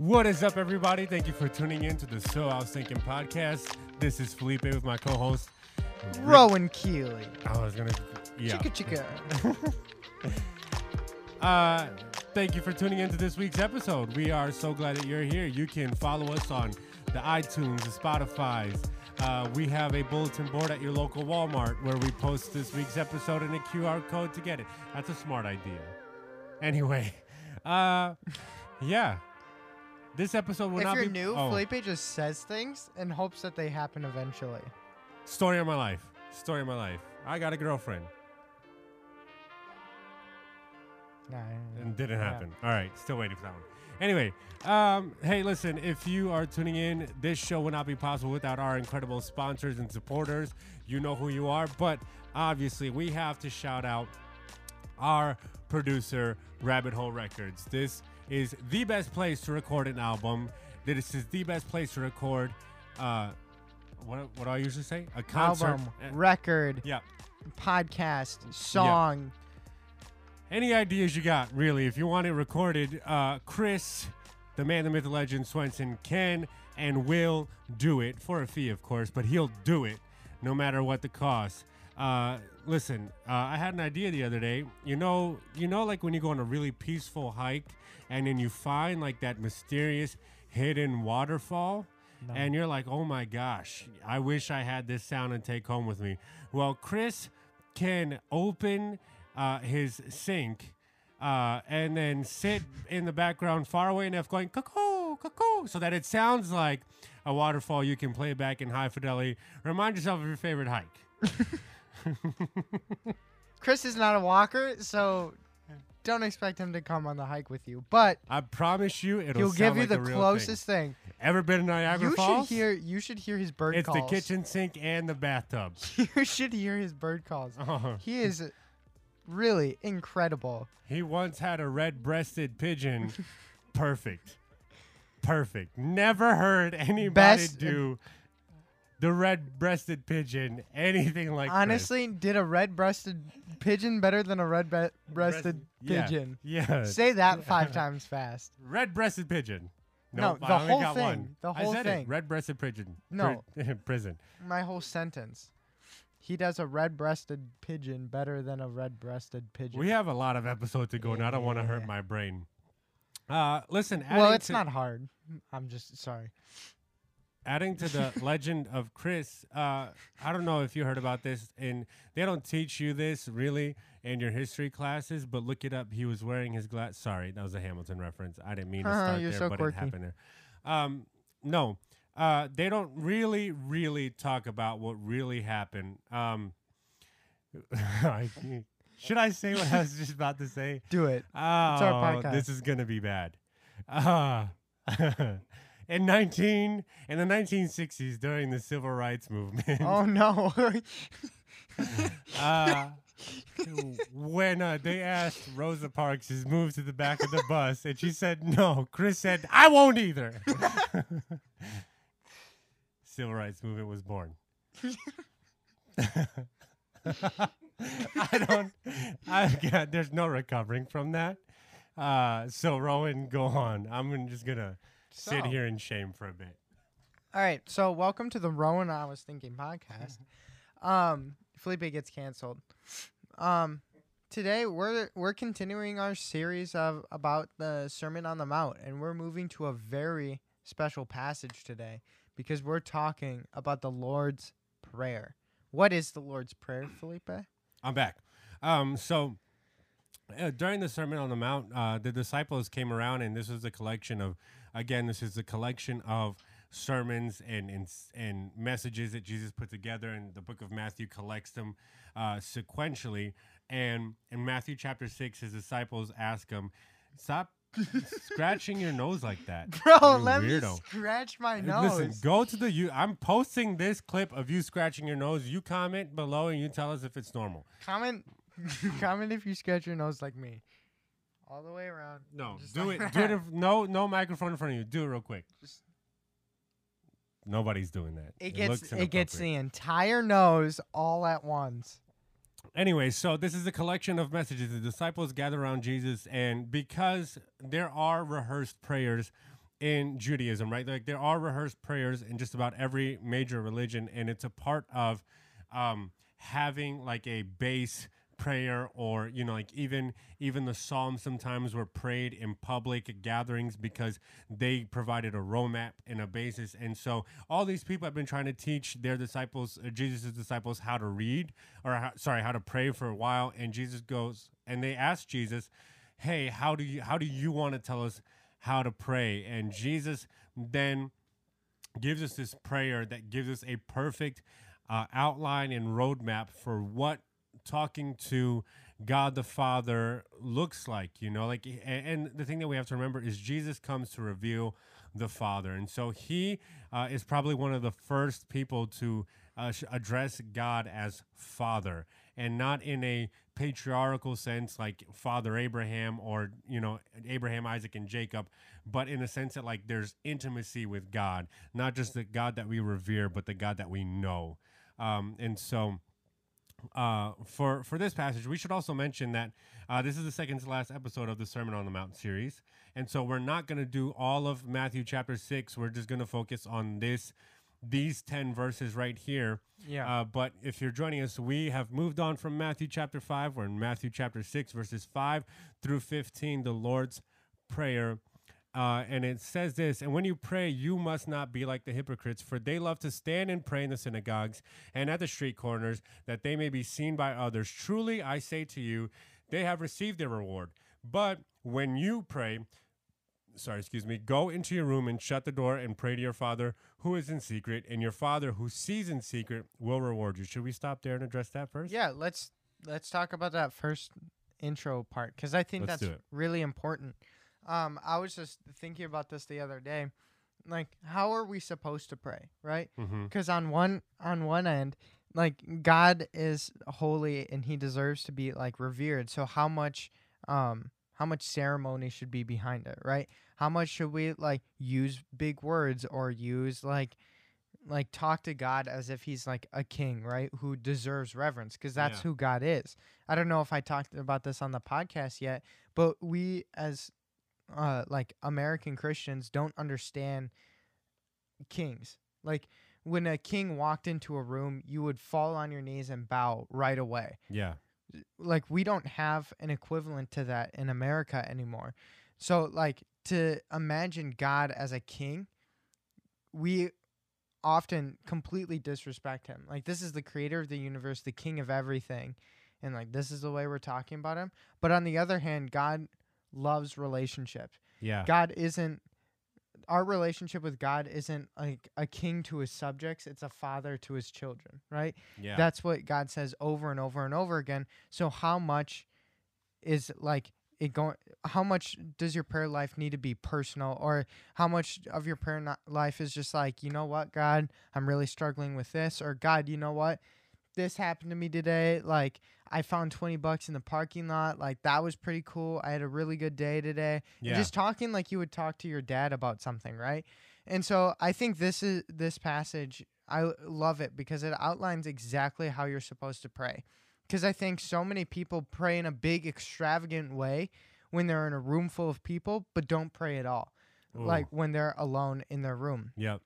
What is up, everybody? Thank you for tuning in to the So I Was Thinking podcast. This is Felipe with my co-host. Rowan Keeley. I was gonna, yeah. Chicka chicka. Uh, thank you for tuning into this week's episode. We are so glad that you're here. You can follow us on the iTunes, the Spotify's. Uh, we have a bulletin board at your local Walmart where we post this week's episode and a QR code to get it. That's a smart idea. Anyway, uh, yeah. This episode will if not you're be new, oh, Felipe just says things and hopes that they happen eventually. story of my life. Story of my life. I got a girlfriend. Nah, and didn't Yeah. happen. All right, still waiting for that one. Anyway, um, hey, listen, if you are tuning in, this show would not be possible without our incredible sponsors and supporters. You know who you are, but obviously, we have to shout out our producer, Rabbit Hole Records. This is the best place to record an album. This is the best place to record. Uh, what, what do I usually say? A concert. Album, Uh, record, yeah. podcast, song. any ideas you got, really. If you want it recorded, uh, Chris, the man, the myth, the legend, Swenson can and will do it for a fee, of course, but he'll do it no matter what the cost. Uh, listen, uh, I had an idea the other day. You know, you know, like when you go on a really peaceful hike and then you find like that mysterious hidden waterfall. No. And you're like, oh my gosh, I wish I had this sound and take home with me. Well, Chris can open uh, his sink uh, and then sit in the background far away enough going, cuckoo, cuckoo, so that it sounds like a waterfall you can play back in high fidelity. Remind yourself of your favorite hike. Chris is not a walker, so don't expect him to come on the hike with you. But I promise you, it'll he'll give you like the closest thing. thing. Ever been to Niagara You Falls? should hear. You should hear his bird it's calls. It's the kitchen sink and the bathtub. you should hear his bird calls. Oh. He is really incredible. He once had a red-breasted pigeon. Perfect. Perfect. Never heard anybody Best- do the red-breasted pigeon anything like. Honestly, did a red-breasted pigeon better than a red-breasted Breasted- yeah, pigeon? Yeah. Say that five times fast. Red-breasted pigeon. No, the I only whole got thing, One. the I whole said thing. It. Red-breasted pigeon. No. Pri- prison. My whole sentence. He does a red-breasted pigeon better than a red-breasted pigeon. We have a lot of episodes to go, and I don't want to hurt my brain. Uh, listen. well, it's to- not hard. I'm just sorry. Adding to the legend of Chris, uh, I don't know if you heard about this, and they don't teach you this really in your history classes, but look it up. He was wearing his glass. Sorry, that was a Hamilton reference. I didn't mean to Uh-huh, start there, so but quirky. it happened there. Um, no, uh, they don't really, really talk about what really happened. Um, should I say what I was just about to say? Do it. Oh, our podcast. this is gonna be bad. Uh, in nineteen in the nineteen sixties, during the civil rights movement, Oh no. uh, when uh, they asked Rosa Parks to move to the back of the bus, and she said no, Chris said I won't either. civil rights movement was born. I don't. I got. There's no recovering from that. Uh, so Rowan, go on. I'm just gonna sit So- here in shame for a bit. All right. So welcome to the Rowan I Was Thinking podcast. Um, Felipe gets canceled. Um, today we're we're continuing our series of about the Sermon on the Mount, and we're moving to a very special passage today because we're talking about the Lord's Prayer. What is the Lord's Prayer, Felipe? I'm back. Um, so uh, during the Sermon on the Mount, uh, the disciples came around, and this was a collection of, again, this is a collection of sermons and and, and messages that Jesus put together, and the book of Matthew collects them uh, sequentially. And in Matthew chapter six, his disciples ask him, "Stop scratching your nose like that, Bro, let me scratch my nose. Listen, go to the you. I'm posting this clip of you scratching your nose. You comment below and you tell us if it's normal. Comment, comment if you scratch your nose like me. All the way around. No, Just do like it. Do it. if- No, no microphone in front of you. Do it real quick. Just- Nobody's doing that. It gets looks it gets inappropriate. the entire nose all at once. Anyway, so this is a collection of messages. The disciples gather around Jesus, and because there are rehearsed prayers in Judaism, right? Like there are rehearsed prayers in just about every major religion, and it's a part of um, having like a base prayer or you know like even even the psalms sometimes were prayed in public gatherings because they provided a roadmap and a basis. And so all these people have been trying to teach their disciples uh, jesus' disciples how to read or how, sorry how to pray for a while. And jesus goes and they ask jesus hey how do you how do you want to tell us how to pray? And jesus then gives us this prayer that gives us a perfect uh, outline and roadmap for what talking to God the Father looks like, you know, like, and, the thing that we have to remember is Jesus comes to reveal the Father. And so he uh, is probably one of the first people to uh, address God as Father and not in a patriarchal sense like Father Abraham or, you know, Abraham, Isaac, and Jacob, but in the sense that like there's intimacy with God, not just the God that we revere, but the God that we know. Um, and so, uh, for for this passage, we should also mention that uh, this is the second to last episode of the Sermon on the Mount series, and so we're not going to do all of Matthew chapter six. We're just going to focus on this these 10 verses right here. Yeah. Uh, but if you're joining us, we have moved on from Matthew chapter 5. We're in Matthew chapter 6, verses 5 through 15, the Lord's Prayer. Uh, and it says this, and when you pray, you must not be like the hypocrites, for they love to stand and pray in the synagogues and at the street corners, that they may be seen by others. Truly, I say to you, they have received their reward. But when you pray, sorry, excuse me, go into your room and shut the door and pray to your Father who is in secret, and your Father who sees in secret will reward you. Should we stop there and address that first? Yeah, let's let's talk about that first intro part because I think Let's that's really important. Um, I was just thinking about this the other day, like how are we supposed to pray, right? Mm-hmm. Because on one on one end, like God is holy and He deserves to be like revered. So how much um how much ceremony should be behind it, right? How much should we like use big words or use like like talk to God as if he's like a king, right? Who deserves reverence because that's Yeah. who God is. I don't know if I talked about this on the podcast yet, but we as uh like American Christians don't understand kings. Like when a king walked into a room, you would fall on your knees and bow right away Yeah. like we don't have an equivalent to that in America anymore. So like to imagine God as a king, we often completely disrespect him. Like this is the creator of the universe, the king of everything, and like this is the way we're talking about him. But on the other hand, God loves relationship. Yeah. God isn't our relationship with God isn't like a king to his subjects, it's a father to his children, right? yeah. That's what God says over and over and over again. So how much is like it going how much does your prayer life need to be personal or how much of your prayer life is just like, you know what, God, I'm really struggling with this or God, you know what? This happened to me today. Like I found 20 bucks in the parking lot. Like that was pretty cool. I had a really good day today. And yeah. Just talking like you would talk to your dad about something, right? And so I think this is this passage. I love it because it outlines exactly how you're supposed to pray. Because I think so many people pray in a big, extravagant way when they're in a room full of people, but don't pray at all. Ooh. Like when they're alone in their room. Yep.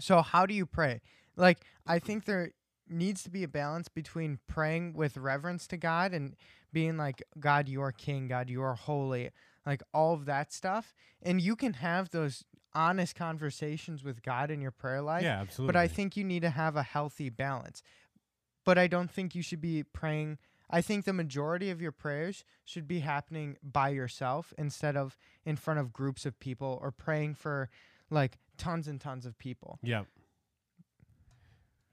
So how do you pray? Like I think there needs to be a balance between praying with reverence to God and being like God you are king, God you are holy, like all of that stuff. And you can have those honest conversations with God in your prayer life, yeah. Absolutely. but I think you need to have a healthy balance. But I don't think you should be praying I think the majority of your prayers should be happening by yourself instead of in front of groups of people or praying for like tons and tons of people. Yep.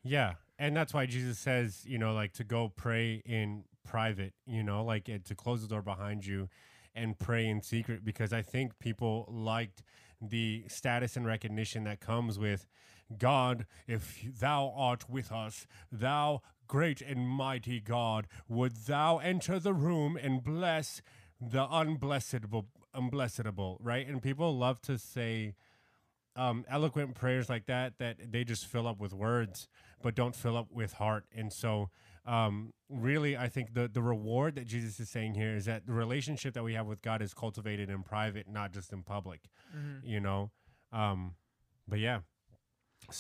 Yeah. And that's why Jesus says, you know, like to go pray in private, you know, like to close the door behind you and pray in secret because I think people liked the status and recognition that comes with God, if thou art with us, thou great and mighty God, would thou enter the room and bless the unblessedable, unblessedable, right? And people love to say um, eloquent prayers like that that they just fill up with words, but don't fill up with heart. And so, um, really, I think the the reward that Jesus is saying here is that the relationship that we have with God is cultivated in private, not just in public. You know, Um, but yeah,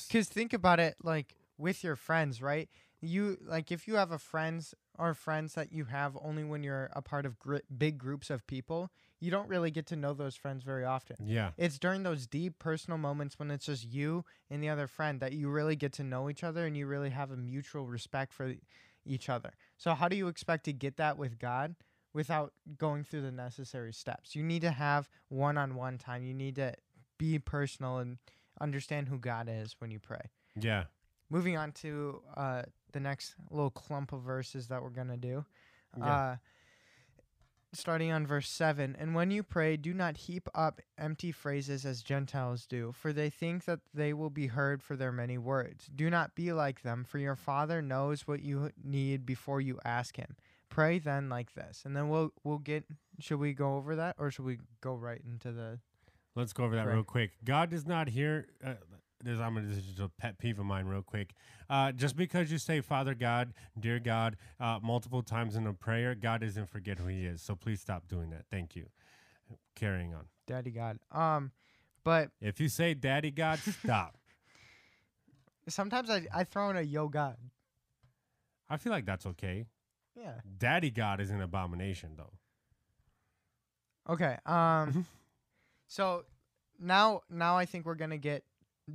Because think about it, like with your friends, right? You like if you have a friends or friends that you have only when you're a part of gr- big groups of people, you don't really get to know those friends very often. yeah, It's during those deep personal moments when it's just you and the other friend that you really get to know each other and you really have a mutual respect for each other. So how do you expect to get that with God without going through the necessary steps? You need to have one-on-one time. You need to be personal and understand who God is when you pray. yeah. Moving on to uh, the next little clump of verses that we're going to do. Yeah. Uh, starting on verse 7 And when you pray, do not heap up empty phrases as Gentiles do, for they think that they will be heard for their many words. Do not be like them, for your Father knows what you need before you ask Him. Pray then like this. And then we'll we'll get should we go over that or should we go right into the Let's go over that Pray. real quick. God does not hear. Uh, this, I'm gonna, this is just a pet peeve of mine, real quick. Uh, just because you say Father God, dear God, uh, multiple times in a prayer, God doesn't forget who He is. So please stop doing that. Thank you. Carrying on. Daddy God? Um but If you say Daddy God, stop. sometimes I, I throw in a yo God. I feel like that's okay. Yeah. Daddy God is an abomination, though. Okay. Um so now now I think we're going to get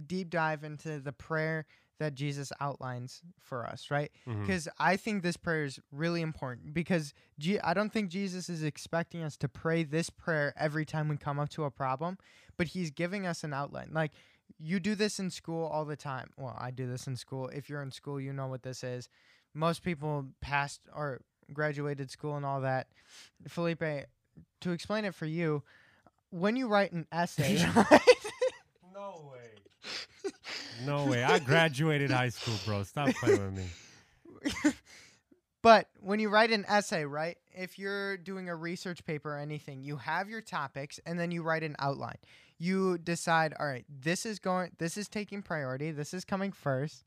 deep dive into the prayer that Jesus outlines for us, right? Mhm. Cuz I think this prayer is really important because G- I don't think Jesus is expecting us to pray this prayer every time we come up to a problem, but he's giving us an outline. Like you do this in school all the time. Well, I do this in school. If you're in school, you know what this is. Most people passed or graduated school and all that. Felipe, to explain it for you, when you write an essay, right? No way. I graduated high school, bro. Stop playing with me. but when you write an essay, right? If you're doing a research paper or anything, you have your topics and then you write an outline. You decide, all right, this is going this is taking priority, this is coming 1st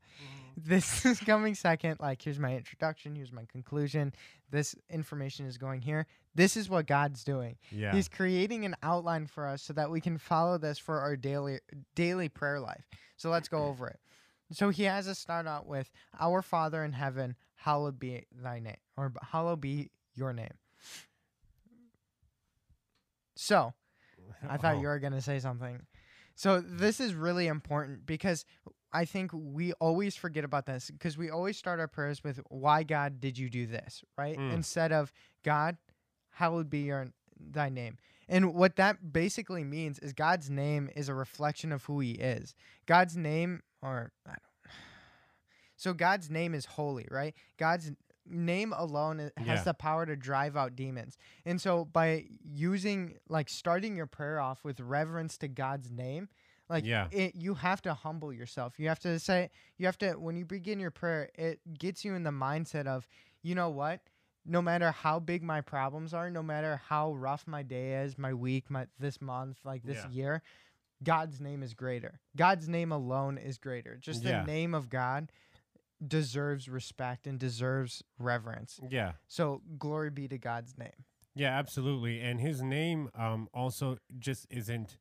This is coming second. Like here's my introduction, here's my conclusion. This information is going here. This is what God's doing. Yeah. He's creating an outline for us so that we can follow this for our daily daily prayer life. So let's go over it. So he has us start out with our Father in heaven, hallowed be thy name, or hallowed be your name. So I thought Oh. you were gonna say something. So this is really important because I think we always forget about this because we always start our prayers with why God did you do this, right? Mm. Instead of God, hallowed be your thy name. And what that basically means is God's name is a reflection of who he is. God's name or I don't So God's name is holy, right? God's name alone has Yeah. the power to drive out demons. And so by using like starting your prayer off with reverence to God's name, like Yeah. it, you have to humble yourself. You have to say you have to when you begin your prayer, it gets you in the mindset of, you know what? No matter how big my problems are, no matter how rough my day is, my week, my this month, like this Yeah. year, God's name is greater. God's name alone is greater. Just Yeah. the name of God deserves respect and deserves reverence. Yeah. So glory be to God's name. Yeah, absolutely. And his name um also just isn't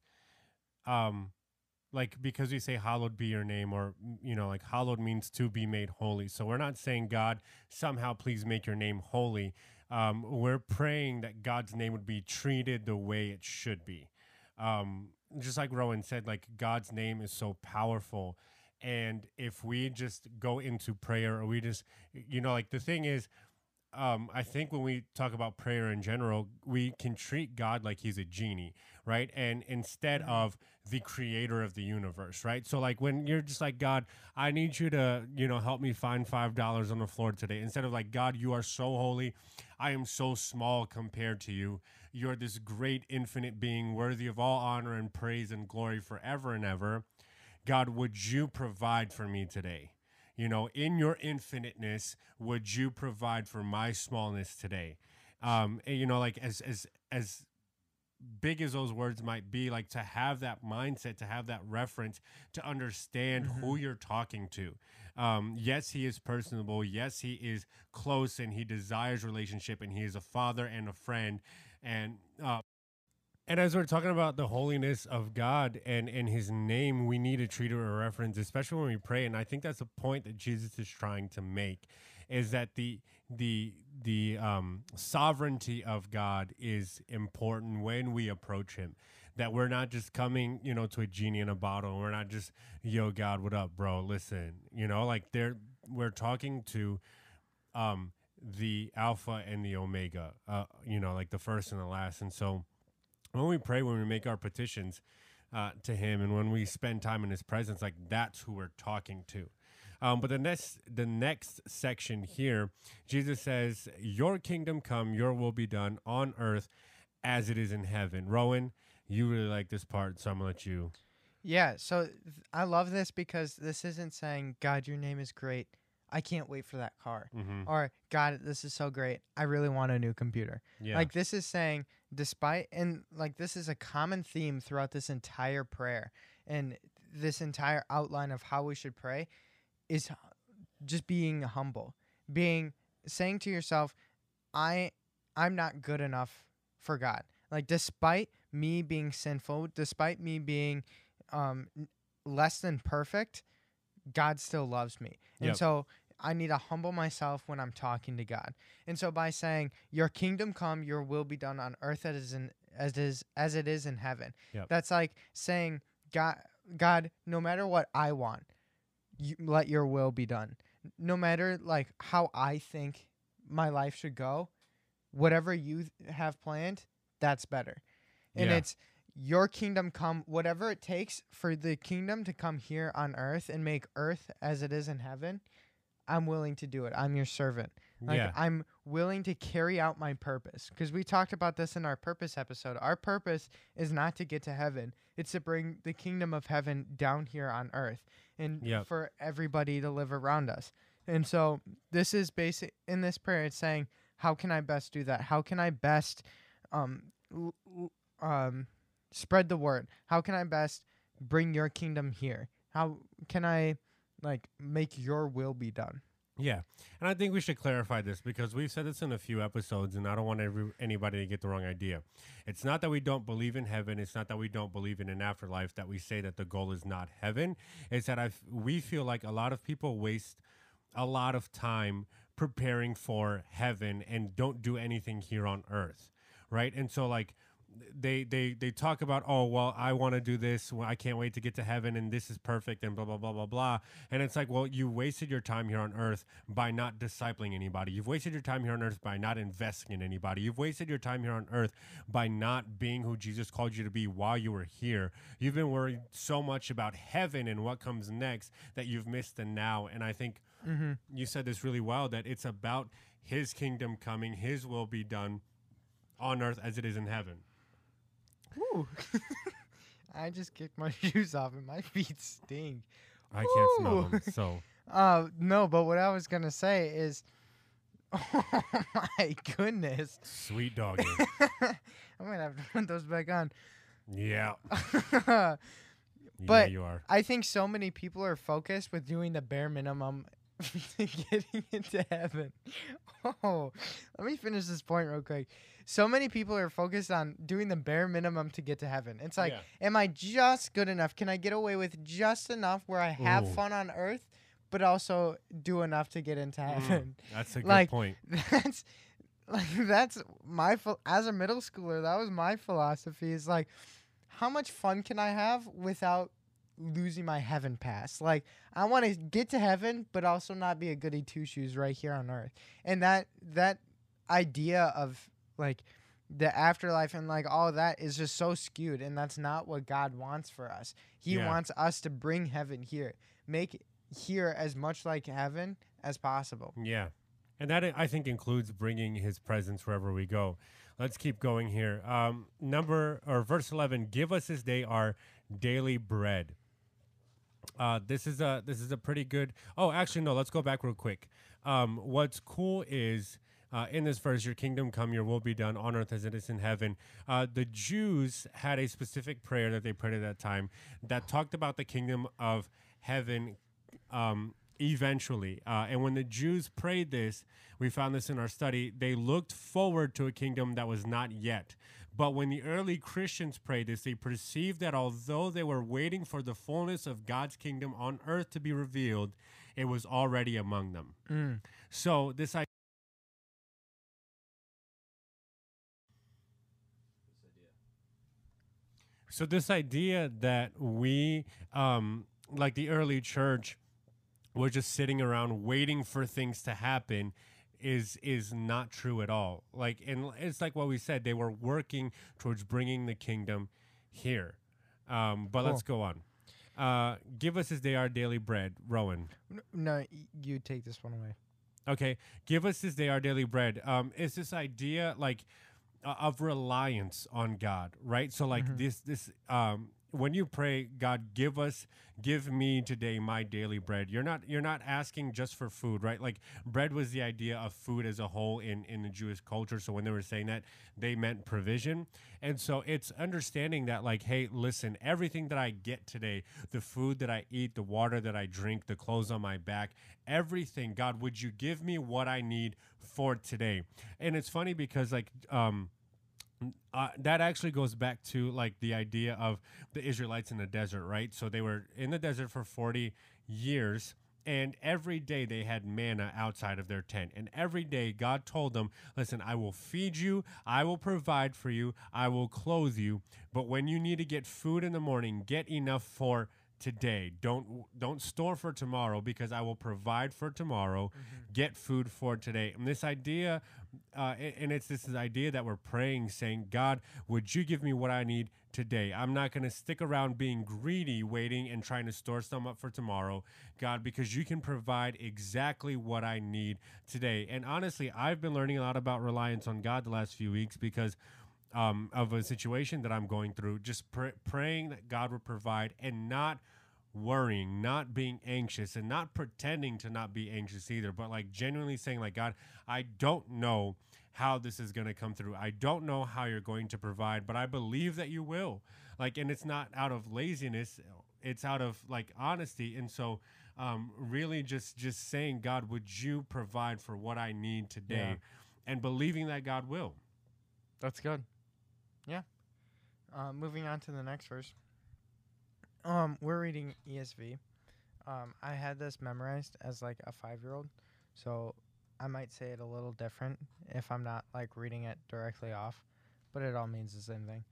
um like because we say hallowed be your name or you know like hallowed means to be made holy. So we're not saying God somehow please make your name holy. Um we're praying that God's name would be treated the way it should be. Um just like Rowan said like God's name is so powerful and if we just go into prayer or we just you know like the thing is um, I think when we talk about prayer in general, we can treat God like he's a genie, right? And instead of the creator of the universe, right? So like when you're just like, God, I need you to, you know, help me find $5 on the floor today. Instead of like, God, you are so holy. I am so small compared to you. You're this great infinite being worthy of all honor and praise and glory forever and ever. God, would you provide for me today? You know, in your infiniteness, would you provide for my smallness today? Um, and, you know, like as as as big as those words might be, like to have that mindset, to have that reference, to understand who you're talking to. Um, yes, he is personable. Yes, he is close, and he desires relationship, and he is a father and a friend, and uh, And as we're talking about the holiness of God and and His name, we need to treat it a reference, especially when we pray. And I think that's a point that Jesus is trying to make, is that the the the um, sovereignty of God is important when we approach Him. That we're not just coming, you know, to a genie in a bottle. We're not just, yo, God, what up, bro? Listen, you know, like they're we're talking to um, the Alpha and the Omega, uh, you know, like the first and the last. And so when we pray, when we make our petitions uh, to Him, and when we spend time in His presence, like that's who we're talking to. Um, but the next, the next section here, Jesus says, "Your kingdom come, Your will be done on earth as it is in heaven." Rowan, you really like this part, so I'm gonna let you. Yeah, so th- I love this because this isn't saying, God, your name is great. I can't wait for that car. Mm-hmm. Or, God, this is so great. I really want a new computer. Yeah. Like, this is saying, despite, and like, this is a common theme throughout this entire prayer and this entire outline of how we should pray is just being humble, being, saying to yourself, I, I'm not good enough for God. Like, despite me being sinful, despite me being um, less than perfect, God still loves me. And Yep. so I need to humble myself when I'm talking to God. And so by saying, "Your kingdom come, your will be done on earth as in as it is as it is in heaven." Yep. That's like saying, "God, God, no matter what I want, you let your will be done. No matter like how I think my life should go, whatever you have planned, that's better." And Yeah. it's your kingdom come, whatever it takes for the kingdom to come here on earth and make earth as it is in heaven. I'm willing to do it. I'm your servant. Like yeah. I'm willing to carry out my purpose because we talked about this in our purpose episode. Our purpose is not to get to heaven. It's to bring the kingdom of heaven down here on earth and Yep. for everybody to live around us. And so this is basic in this prayer it's saying how can I best do that? How can I best um l- l- um spread the word? How can I best bring your kingdom here? How can I like make your will be done? Yeah, and I think we should clarify this because we've said this in a few episodes, and I don't want every, anybody to get the wrong idea. It's not that we don't believe in heaven. It's not that we don't believe in an afterlife. That we say that the goal is not heaven. It's that I we feel like a lot of people waste a lot of time preparing for heaven and don't do anything here on earth, right? And so like they they they talk about oh well I want to do this. Well, I can't wait to get to heaven and this is perfect and blah blah blah blah blah. And it's like well you wasted your time here on earth by not discipling anybody. You've wasted your time here on earth by not investing in anybody. You've wasted your time here on earth by not being who Jesus called you to be while you were here. You've been worried so much about heaven and what comes next that you've missed the now. And I think Mm-hmm. you said this really well that it's about his kingdom coming his will be done on earth as it is in heaven Ooh. I just kicked my shoes off and my feet stink. I can't smell them. So Uh no, but what I was gonna say is Oh my goodness. sweet doggy. I'm gonna have to put those back on. yeah. I yeah, But- you are. I think so many people are focused with doing the bare minimum to getting into heaven. Oh, let me finish this point real quick. So many people are focused on doing the bare minimum to get to heaven. It's like, Yeah. am I just good enough? Can I get away with just enough where I have Ooh. fun on earth, but also do enough to get into Mm, heaven? that's a good like- point. That's like that's my phil- as a middle schooler. That was my philosophy. Is like, how much fun can I have without losing my heaven pass? Like, I want to get to heaven, but also not be a goody two shoes right here on earth. And that that idea of like the afterlife and like all that is just so skewed and that's not what God wants for us. He Yeah. wants us to bring heaven here. Make here as much like heaven as possible. Yeah. And that I think includes bringing his presence wherever we go. Let's keep going here. Um, number or verse 11, give us this day our daily bread. Uh, this is a this is a pretty good. Oh, actually, no. Let's go back real quick. Um, what's cool is uh, in this verse, "Your kingdom come, your will be done on earth as it is in heaven." Uh, the Jews had a specific prayer that they prayed at that time that talked about the kingdom of heaven um, eventually. Uh, and when the Jews prayed this, we found this in our study. They looked forward to a kingdom that was not yet. But when the early Christians prayed this, they perceived that although they were waiting for the fullness of God's kingdom on earth to be revealed, it was already among them. Mm. So this idea. So this idea that we, um, like the early church, were just sitting around waiting for things to happen, is is not true at all. Like, and it's like what we said; they were working towards bringing the kingdom here. Um, but let's go on. Uh, give us this day our daily bread, Rowan. No, you take this one away. Okay, give us this day our daily bread. Um, is this idea like uh, of reliance on God, right? So like this this um when you pray, God, give us, give me today my daily bread. You're not you're not asking just for food, right? Like bread was the idea of food as a whole in in the Jewish culture. So when they were saying that, they meant provision, and so it's understanding that like, hey, listen, everything that I get today, the food that I eat, the water that I drink, the clothes on my back, everything, God, would you give me what I need for today? And it's funny because like um uh, that actually goes back to like the idea of the Israelites in the desert, right? So they were in the desert for 40 years. And every day they had manna outside of their tent. And every day God told them, Listen, I will feed you, I will provide for you, I will clothe you. But when you need to get food in the morning, get enough for today. Don't don't store for tomorrow because I will provide for tomorrow. Get food for today. And this idea, uh, and it's this idea that we're praying, saying, God, would you give me what I need today? I'm not going to stick around being greedy, waiting and trying to store some up for tomorrow, God, because you can provide exactly what I need today. And honestly, I've been learning a lot about reliance on God the last few weeks because um, of a situation that I'm going through, just pr- praying that God would provide and not worrying, not being anxious, and not pretending to not be anxious either, but like genuinely saying, like, God, I don't know how this is going to come through. I don't know how you're going to provide, but I believe that you will. Like, and it's not out of laziness, it's out of like honesty. And so, um, really just just saying, God, would you provide for what I need today? Yeah. And believing that God will. That's good. Yeah. Uh, moving on to the next verse. Um, we're reading ESV. Um, I had this memorized as like a five year old, so I might say it a little different if I'm not like reading it directly off, but it all means the same thing.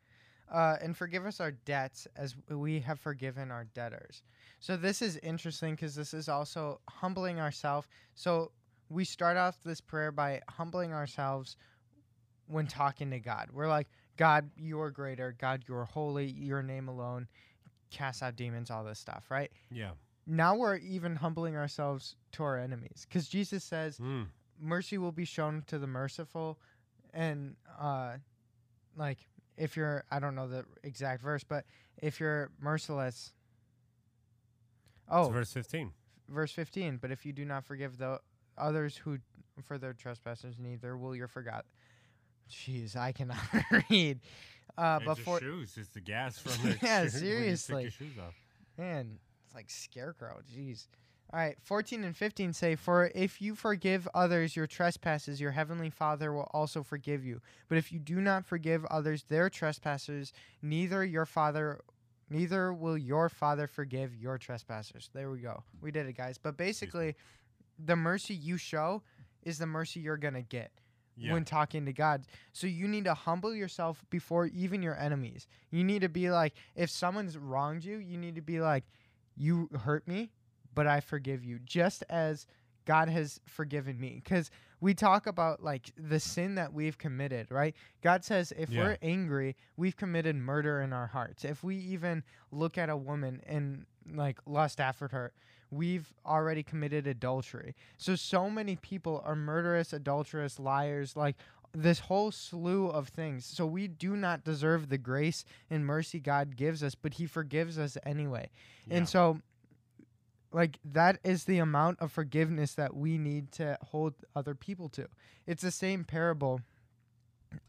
Uh, and forgive us our debts as we have forgiven our debtors. So this is interesting because this is also humbling ourselves. So we start off this prayer by humbling ourselves when talking to God. We're like, God, you are greater. God, you are holy. Your name alone cast out demons, all this stuff, right? Yeah. Now we're even humbling ourselves to our enemies because Jesus says, Mm. mercy will be shown to the merciful. And, uh, like, if you're, I don't know the exact verse, but if you're merciless, oh, It's verse 15. verse 15 but if you do not forgive the others who for their trespasses neither will your forgot jeez i cannot read uh It's the shoes. It's the gas from the Yeah, shoes when you your seriously. shoes off. man it's like scarecrow jeez all right 14 and 15 say for if you forgive others your trespasses your heavenly father will also forgive you but if you do not forgive others their trespasses neither your father neither will your father forgive your trespasses. there we go we did it guys but basically the mercy you show is the mercy you're gonna get Yeah. when talking to God. So you need to humble yourself before even your enemies. You need to be like, if someone's wronged you, you need to be like, you hurt me, but I forgive you, just as God has forgiven me. Because we talk about like the sin that we've committed, right? God says if Yeah. we're angry, we've committed murder in our hearts. If we even look at a woman and like lust after her, we've already committed adultery. So so many people are murderous, adulterous, liars, like this whole slew of things. So we do not deserve the grace and mercy God gives us, but he forgives us anyway. Yeah. And so like that is the amount of forgiveness that we need to hold other people to. It's the same parable.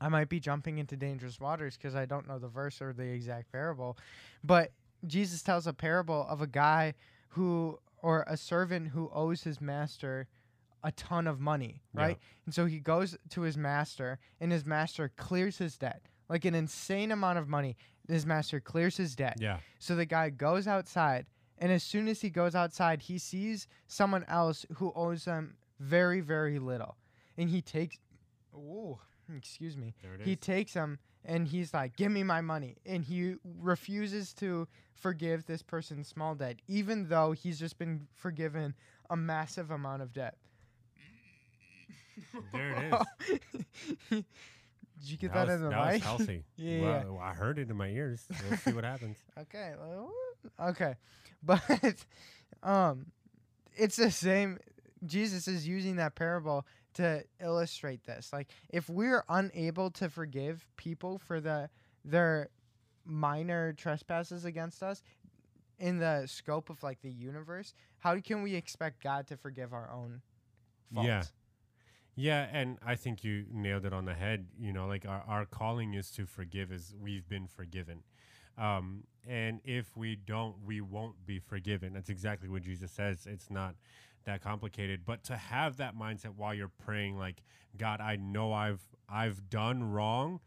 I might be jumping into dangerous waters because I don't know the verse or the exact parable, but Jesus tells a parable of a guy who or a servant who owes his master a ton of money, Yeah. right? And so he goes to his master and his master clears his debt. like an insane amount of money. His master clears his debt. Yeah. So the guy goes outside, and as soon as he goes outside, he sees someone else who owes him very, very little, and he takes. Oh, excuse me. There it is. He takes him and he's like, "Give me my money," and he refuses to forgive this person's small debt, even though he's just been forgiven a massive amount of debt. There it Did you get that that, was, in the that mic? healthy. Yeah, Well, I heard it in my ears. We'll see what happens. Okay. well, Okay. But um it's the same Jesus is using that parable to illustrate this. Like if we're unable to forgive people for the their minor trespasses against us in the scope of like the universe, how can we expect God to forgive our own faults? Yeah. Yeah, and I think you nailed it on the head. You know, like our, our calling is to forgive as we've been forgiven. Um, and if we don't, we won't be forgiven. That's exactly what Jesus says. It's not that complicated. But to have that mindset while you're praying, like, God, I know I've I've done wrong,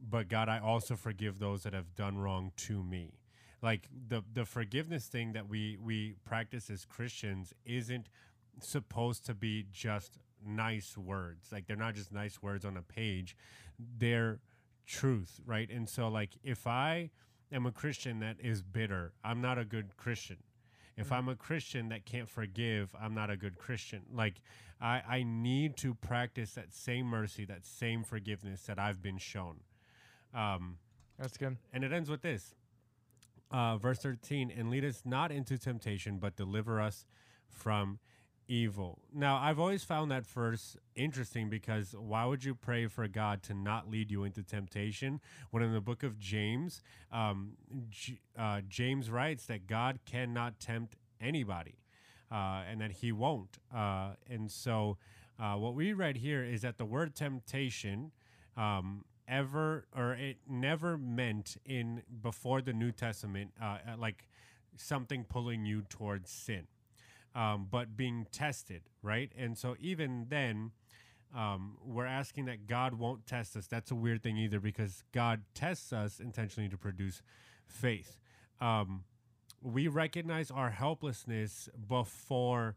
but God, I also forgive those that have done wrong to me. Like the the forgiveness thing that we we practice as Christians isn't supposed to be just nice words. Like they're not just nice words on a page. They're truth, right? And so like if I am a Christian that is bitter, I'm not a good Christian. If I'm a Christian that can't forgive, I'm not a good Christian. Like I I need to practice that same mercy, that same forgiveness that I've been shown. Um That's good. and it ends with this. Uh, verse 13, and lead us not into temptation, but deliver us from evil. Now, I've always found that verse interesting because why would you pray for God to not lead you into temptation when in the book of James, um, uh, James writes that God cannot tempt anybody uh, and that he won't. Uh, and so, uh, what we read here is that the word temptation um, ever or it never meant in before the New Testament uh, like something pulling you towards sin, um, but being tested, right? And so even then, um, we're asking that God won't test us. That's a weird thing either because God tests us intentionally to produce faith. Um, we recognize our helplessness before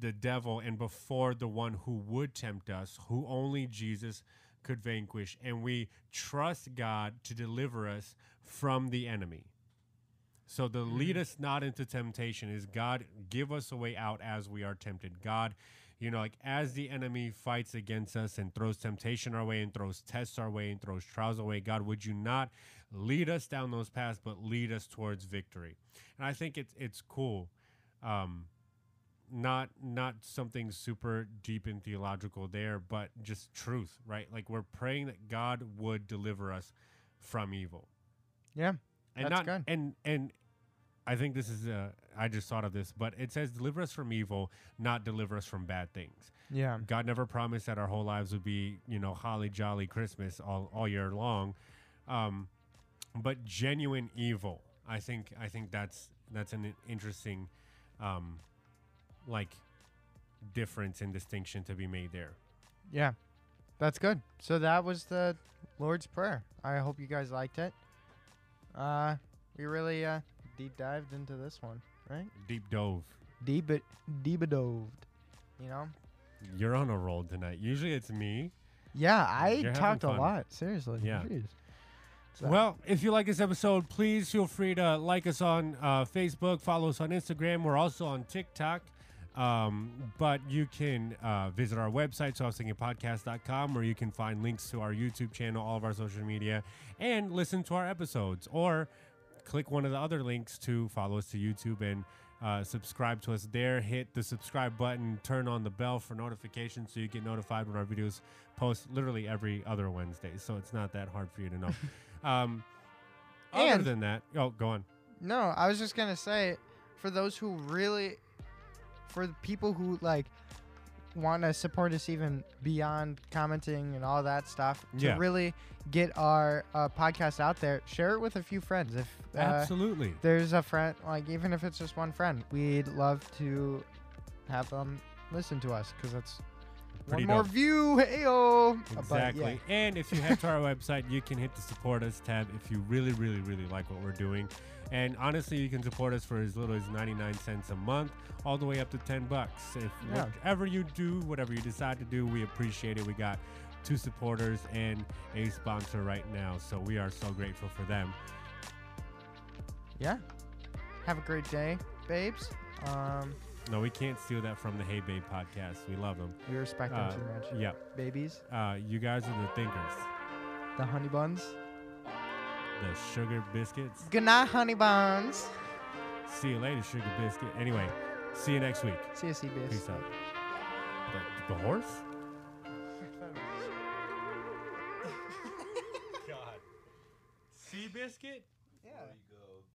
the devil and before the one who would tempt us, who only Jesus could vanquish, and we trust God to deliver us from the enemy. So the lead us not into temptation is God give us a way out as we are tempted. God, you know, like as the enemy fights against us and throws temptation our way and throws tests our way and throws trials our way, God, would you not lead us down those paths, but lead us towards victory? And I think it's it's cool. Um, not not something super deep and theological there, but just truth, right? Like we're praying that God would deliver us from evil. Yeah. And That's not good. and and I think this is uh I just thought of this, but it says deliver us from evil, not deliver us from bad things. Yeah. God never promised that our whole lives would be, you know, holly jolly Christmas all, all year long. Um, but genuine evil. I think I think that's that's an interesting um like difference and distinction to be made there. Yeah. That's good. So that was the Lord's Prayer. I hope you guys liked it. Uh we really uh deep dived into this one, right? Deep dove. Deep deep doved. You know? You're on a roll tonight. Usually it's me. Yeah, I You're talked a lot. Seriously. Yeah. So- Well, if you like this episode, please feel free to like us on uh, Facebook, follow us on Instagram. We're also on TikTok. Um, but you can uh, visit our website, so I was thinking podcast.com, where you can find links to our YouTube channel, all of our social media, and listen to our episodes. Or click one of the other links to follow us to YouTube and uh, subscribe to us there. Hit the subscribe button, turn on the bell for notifications so you get notified when our videos post literally every other Wednesday. So it's not that hard for you to know. um, other And- than that, oh, go on. No, I was just gonna say, for those who really, for the people who like want to support us even beyond commenting and all that stuff, to Yeah. really get our uh, podcast out there, share it with a few friends. If uh, Absolutely. there's a friend, like even if it's just one friend, we'd love to have them listen to us because that's pretty One more view. Heyo. But Exactly. yeah. And if you head to our website, you can hit the support us tab if you really, really, really like what we're doing. And honestly, you can support us for as little as 99 cents a month, all the way up to 10 bucks. If Yeah. whatever you do, whatever you decide to do, we appreciate it. We got two supporters and a sponsor right now, so we are so grateful for them. Yeah. Have a great day, babes. Um, No, we can't steal that from the Hey Babe podcast. We love them. we respect Uh, them too much. Yep. Babies, Uh, you guys are the thinkers. the honey buns. The sugar biscuits. Good night, honey buns. See you later, sugar biscuit. Anyway, see you next week. See you, see Peace out. The, the horse? God. Seabiscuit? Yeah.